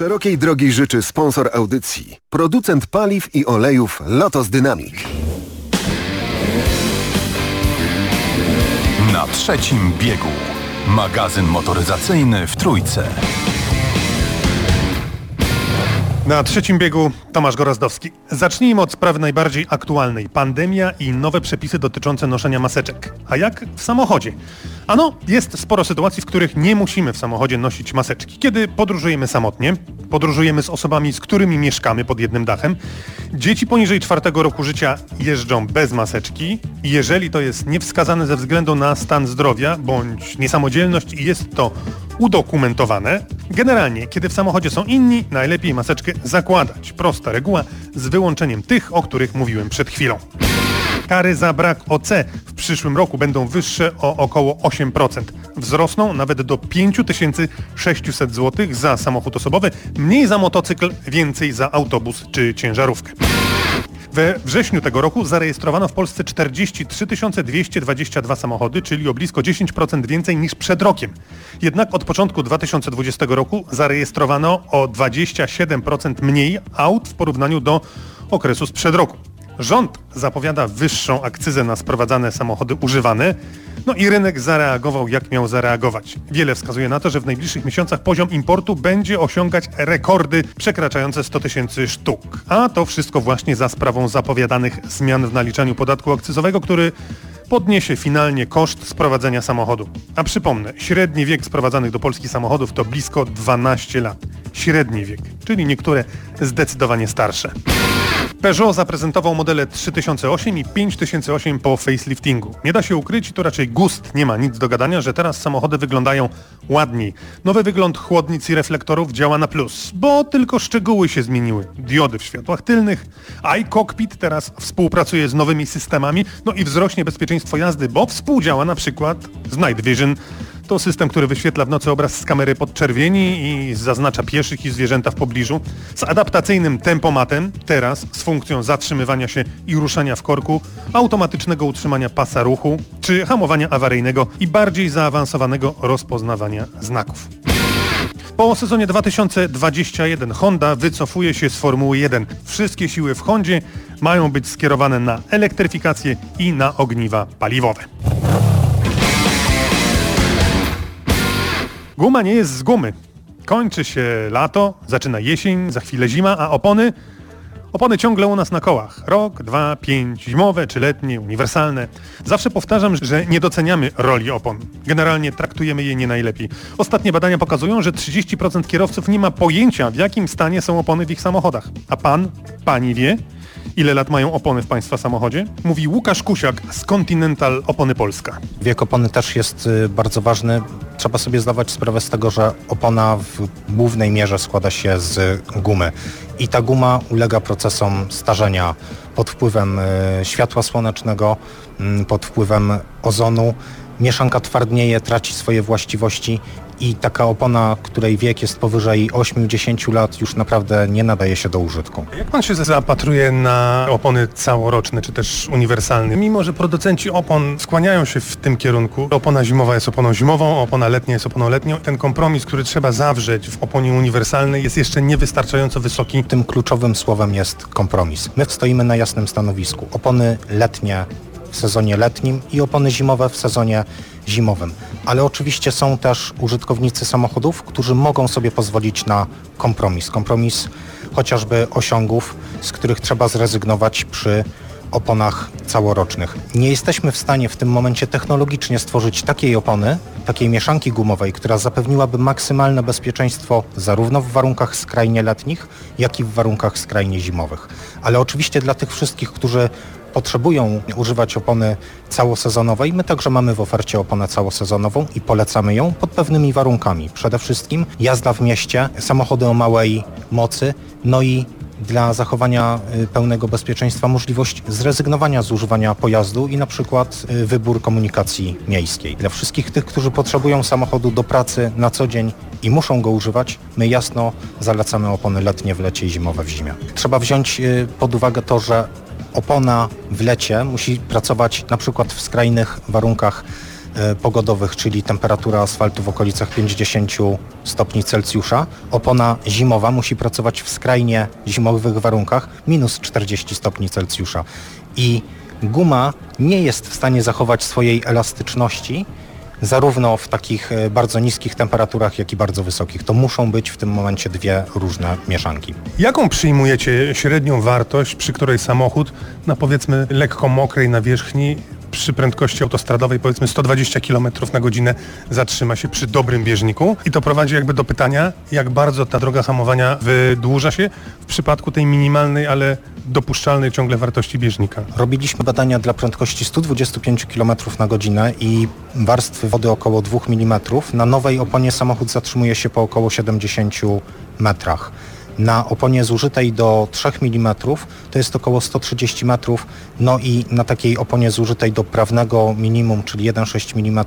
Szerokiej drogi życzy sponsor audycji, producent paliw i olejów Lotos Dynamic. Na trzecim biegu. Magazyn motoryzacyjny w Trójce. Na trzecim biegu Tomasz Gorazdowski. Zacznijmy od sprawy najbardziej aktualnej. Pandemia i nowe przepisy dotyczące noszenia maseczek. A jak w samochodzie? Ano, jest sporo sytuacji, w których nie musimy w samochodzie nosić maseczki. Kiedy podróżujemy samotnie, podróżujemy z osobami, z którymi mieszkamy pod jednym dachem, dzieci poniżej czwartego roku życia jeżdżą bez maseczki. Jeżeli to jest niewskazane ze względu na stan zdrowia bądź niesamodzielność i jest to udokumentowane, generalnie, kiedy w samochodzie są inni, najlepiej maseczkę zakładać. Prosta reguła z wyłączeniem tych, o których mówiłem przed chwilą. Kary za brak OC w przyszłym roku będą wyższe o około 8%. Wzrosną nawet do 5600 zł za samochód osobowy, mniej za motocykl, więcej za autobus czy ciężarówkę. We wrześniu tego roku zarejestrowano w Polsce 43 222 samochody, czyli o blisko 10% więcej niż przed rokiem. Jednak od początku 2020 roku zarejestrowano o 27% mniej aut w porównaniu do okresu sprzed roku. Rząd zapowiada wyższą akcyzę na sprowadzane samochody używane, no i rynek zareagował jak miał zareagować. Wiele wskazuje na to, że w najbliższych miesiącach poziom importu będzie osiągać rekordy przekraczające 100 tysięcy sztuk. A to wszystko właśnie za sprawą zapowiadanych zmian w naliczaniu podatku akcyzowego, który podniesie finalnie koszt sprowadzenia samochodu. A przypomnę, średni wiek sprowadzanych do Polski samochodów to blisko 12 lat. Średni wiek, czyli niektóre zdecydowanie starsze. Peugeot zaprezentował modele 3008 i 5008 po faceliftingu. Nie da się ukryć, to raczej gust, nie ma nic do gadania, że teraz samochody wyglądają ładniej. Nowy wygląd chłodnic i reflektorów działa na plus, bo tylko szczegóły się zmieniły. Diody w światłach tylnych, iCockpit teraz współpracuje z nowymi systemami, no i wzrośnie bezpieczeństwo jazdy, bo współdziała na przykład z Night Vision, to system, który wyświetla w nocy obraz z kamery podczerwieni i zaznacza pieszych i zwierzęta w pobliżu. Z adaptacyjnym tempomatem, teraz z funkcją zatrzymywania się i ruszania w korku, automatycznego utrzymania pasa ruchu, czy hamowania awaryjnego i bardziej zaawansowanego rozpoznawania znaków. Po sezonie 2021 Honda wycofuje się z Formuły 1. Wszystkie siły w Hondzie mają być skierowane na elektryfikację i na ogniwa paliwowe. Guma nie jest z gumy. Kończy się lato, zaczyna jesień, za chwilę zima, a opony? Opony ciągle u nas na kołach. Rok, dwa, pięć, zimowe czy letnie, uniwersalne. Zawsze powtarzam, że nie doceniamy roli opon. Generalnie traktujemy je nie najlepiej. Ostatnie badania pokazują, że 30% kierowców nie ma pojęcia, w jakim stanie są opony w ich samochodach. A pan, pani wie? Ile lat mają opony w Państwa samochodzie? Mówi Łukasz Kusiak z Continental Opony Polska. Wiek opony też jest y, bardzo ważny. Trzeba sobie zdawać sprawę z tego, że opona w głównej mierze składa się z gumy i ta guma ulega procesom starzenia pod wpływem y, światła słonecznego, mm, pod wpływem ozonu. Mieszanka twardnieje, traci swoje właściwości i taka opona, której wiek jest powyżej 8-10 lat już naprawdę nie nadaje się do użytku. Jak pan się zapatruje na opony całoroczne czy też uniwersalne? Mimo, że producenci opon skłaniają się w tym kierunku, opona zimowa jest oponą zimową, opona letnia jest oponą letnią, ten kompromis, który trzeba zawrzeć w oponie uniwersalnej jest jeszcze niewystarczająco wysoki. Tym kluczowym słowem jest kompromis. My stoimy na jasnym stanowisku. Opony letnie w sezonie letnim i opony zimowe w sezonie zimowym. Ale oczywiście są też użytkownicy samochodów, którzy mogą sobie pozwolić na kompromis. Kompromis chociażby osiągów, z których trzeba zrezygnować przy oponach całorocznych. Nie jesteśmy w stanie w tym momencie technologicznie stworzyć takiej opony, takiej mieszanki gumowej, która zapewniłaby maksymalne bezpieczeństwo zarówno w warunkach skrajnie letnich, jak i w warunkach skrajnie zimowych. Ale oczywiście dla tych wszystkich, którzy potrzebują używać opony całosezonowej, my także mamy w ofercie oponę całosezonową i polecamy ją pod pewnymi warunkami. Przede wszystkim jazda w mieście, samochody o małej mocy, no i dla zachowania y, pełnego bezpieczeństwa możliwość zrezygnowania z używania pojazdu i na przykład y, wybór komunikacji miejskiej. Dla wszystkich tych, którzy potrzebują samochodu do pracy na co dzień i muszą go używać, my jasno zalecamy opony letnie w lecie i zimowe w zimie. Trzeba wziąć y, pod uwagę to, że opona w lecie musi pracować na przykład w skrajnych warunkach pogodowych, czyli temperatura asfaltu w okolicach 50 stopni Celsjusza. Opona zimowa musi pracować w skrajnie zimowych warunkach minus 40 stopni Celsjusza. I guma nie jest w stanie zachować swojej elastyczności zarówno w takich e, bardzo niskich temperaturach, jak i bardzo wysokich. To muszą być w tym momencie dwie różne mieszanki. Jaką przyjmujecie średnią wartość, przy której samochód na powiedzmy lekko mokrej nawierzchni przy prędkości autostradowej powiedzmy 120 km na godzinę zatrzyma się przy dobrym bieżniku i to prowadzi jakby do pytania, jak bardzo ta droga hamowania wydłuża się w przypadku tej minimalnej, ale dopuszczalnej ciągle wartości bieżnika. Robiliśmy badania dla prędkości 125 km na godzinę i warstwy wody około 2 mm. Na nowej oponie samochód zatrzymuje się po około 70 metrach. Na oponie zużytej do 3 mm to jest około 130 metrów, no i na takiej oponie zużytej do prawnego minimum, czyli 1,6 mm,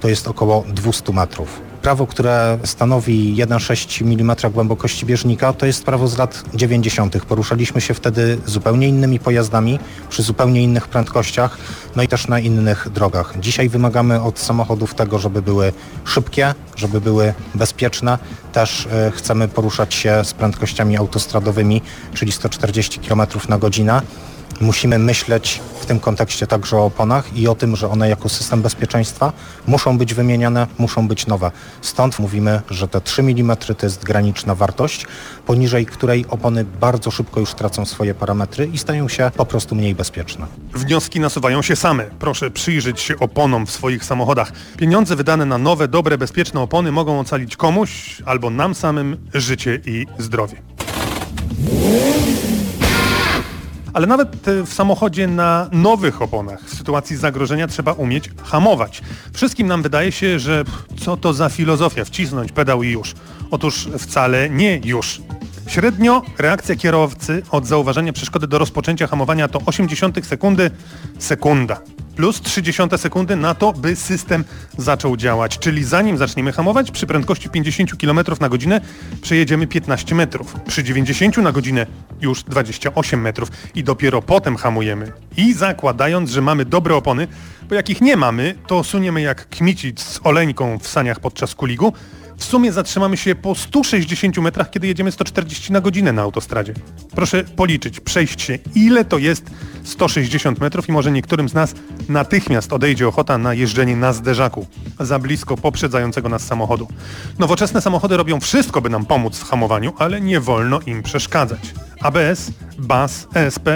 to jest około 200 metrów. Prawo, które stanowi 1,6 mm głębokości bieżnika, to jest prawo z lat 90. Poruszaliśmy się wtedy zupełnie innymi pojazdami, przy zupełnie innych prędkościach, no i też na innych drogach. Dzisiaj wymagamy od samochodów tego, żeby były szybkie, żeby były bezpieczne. Też e, chcemy poruszać się z prędkościami autostradowymi, czyli 140 km na godzinę. Musimy myśleć w tym kontekście także o oponach i o tym, że one jako system bezpieczeństwa muszą być wymieniane, muszą być nowe. Stąd mówimy, że te 3 mm to jest graniczna wartość, poniżej której opony bardzo szybko już tracą swoje parametry i stają się po prostu mniej bezpieczne. Wnioski nasuwają się same. Proszę przyjrzeć się oponom w swoich samochodach. Pieniądze wydane na nowe, dobre, bezpieczne opony mogą ocalić komuś albo nam samym życie i zdrowie. Ale nawet e, w samochodzie na nowych oponach w sytuacji zagrożenia trzeba umieć hamować. Wszystkim nam wydaje się, że co to za filozofia, wcisnąć pedał i już. Otóż wcale nie już. Średnio reakcja kierowcy od zauważenia przeszkody do rozpoczęcia hamowania to 80 sekundy, sekunda. Plus 30 sekundy na to, by system zaczął działać. Czyli zanim zaczniemy hamować, przy prędkości 50 km na godzinę przejedziemy 15 metrów. Przy 90 na godzinę już 28 metrów. I dopiero potem hamujemy. I zakładając, że mamy dobre opony, bo jak ich nie mamy, to suniemy jak kmicic z oleńką w saniach podczas kuligu, w sumie zatrzymamy się po 160 metrach, kiedy jedziemy 140 na godzinę na autostradzie. Proszę policzyć, przejść się, ile to jest 160 metrów i może niektórym z nas natychmiast odejdzie ochota na jeżdżenie na zderzaku za blisko poprzedzającego nas samochodu. Nowoczesne samochody robią wszystko, by nam pomóc w hamowaniu, ale nie wolno im przeszkadzać. ABS, BAS, ESP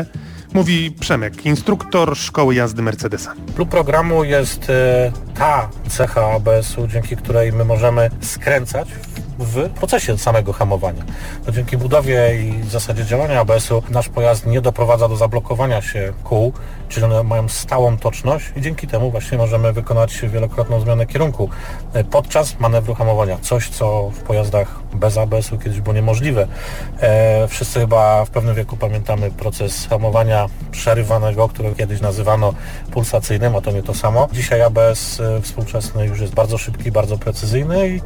mówi Przemek, instruktor szkoły jazdy Mercedesa. Klub programu jest e, ta cecha ABS-u, dzięki której my możemy skręcać w procesie samego hamowania. To dzięki budowie i zasadzie działania ABS-u nasz pojazd nie doprowadza do zablokowania się kół, czyli one mają stałą toczność i dzięki temu właśnie możemy wykonać wielokrotną zmianę kierunku e, podczas manewru hamowania. Coś, co w pojazdach bez ABS-u kiedyś było niemożliwe. E, wszyscy chyba w pewnym wieku pamiętamy proces hamowania przerywanego, który kiedyś nazywano pulsacyjnym, a to nie to samo. Dzisiaj ABS e, współczesny już jest bardzo szybki, bardzo precyzyjny i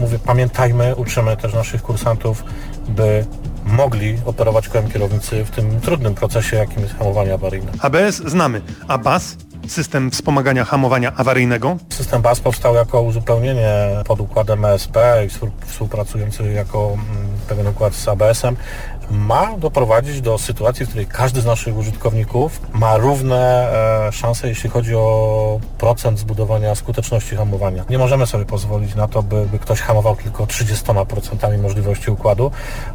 mówię, pamiętajmy, uczymy też naszych kursantów, by mogli operować kołem kierownicy w tym trudnym procesie, jakim jest hamowanie awaryjne. ABS znamy, a BAS, system wspomagania hamowania awaryjnego, System BAS powstał jako uzupełnienie pod układem ESP i współ- współpracujący jako mm, pewien układ z ABS-em ma doprowadzić do sytuacji, w której każdy z naszych użytkowników ma równe e, szanse, jeśli chodzi o procent zbudowania skuteczności hamowania. Nie możemy sobie pozwolić na to, by, by ktoś hamował tylko 30% możliwości układu.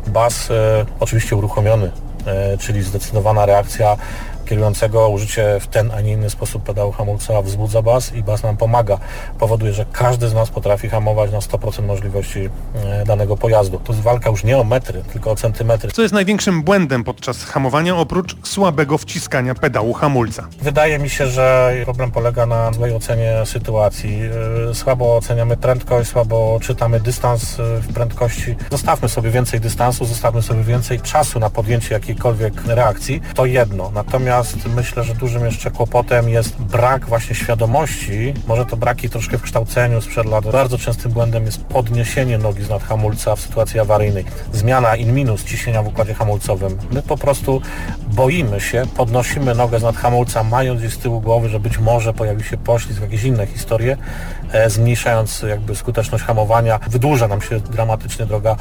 BAS e, oczywiście uruchomiony, e, czyli zdecydowana reakcja kierującego użycie w ten, a nie inny sposób pedału hamulca wzbudza bas i bas nam pomaga. Powoduje, że każdy z nas potrafi hamować na 100% możliwości e, danego pojazdu. To jest walka już nie o metry, tylko o centymetry. co jest największym błędem podczas hamowania oprócz słabego wciskania pedału hamulca. Wydaje mi się, że problem polega na złej ocenie sytuacji. Yy, Słabo oceniamy prędkość, słabo czytamy dystans yy, w prędkości. Zostawmy sobie więcej dystansu, zostawmy sobie więcej czasu na podjęcie jakiejkolwiek reakcji. To jedno. Natomiast myślę, że dużym jeszcze kłopotem jest brak właśnie świadomości, może to braki troszkę w kształceniu sprzed lat. Bardzo częstym błędem jest podniesienie nogi z nad hamulca w sytuacji awaryjnej. Zmiana in minus ciśnienia w układzie hamulcowym. My po prostu boimy się, podnosimy nogę z nad hamulca, mając gdzieś z tyłu głowy, że być może pojawi się poślizg, jakieś inne historie, e, zmniejszając jakby skuteczność hamowania, wydłuża nam się dramatycznie droga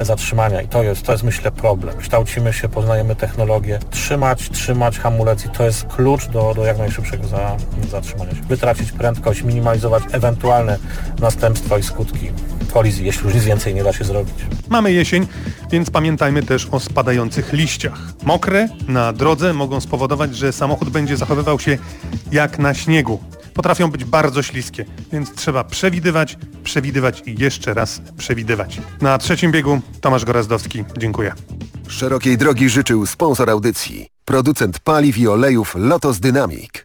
zatrzymania i to jest, to jest myślę problem. Kształcimy się, poznajemy technologię, trzymać, trzymać hamulec i to jest klucz do, do jak najszybszego za, zatrzymania się. Wytracić prędkość, minimalizować ewentualne następstwa i skutki kolizji, jeśli już nic więcej nie da się zrobić. Mamy jesień, więc pamiętajmy też o spadających liściach. Mokre na drodze mogą spowodować, że samochód będzie zachowywał się jak na śniegu. Potrafią być bardzo śliskie, więc trzeba przewidywać, przewidywać i jeszcze raz przewidywać. Na trzecim biegu Tomasz Gorazdowski. Dziękuję. Szerokiej drogi życzył sponsor audycji. Producent paliw i olejów Lotos Dynamic.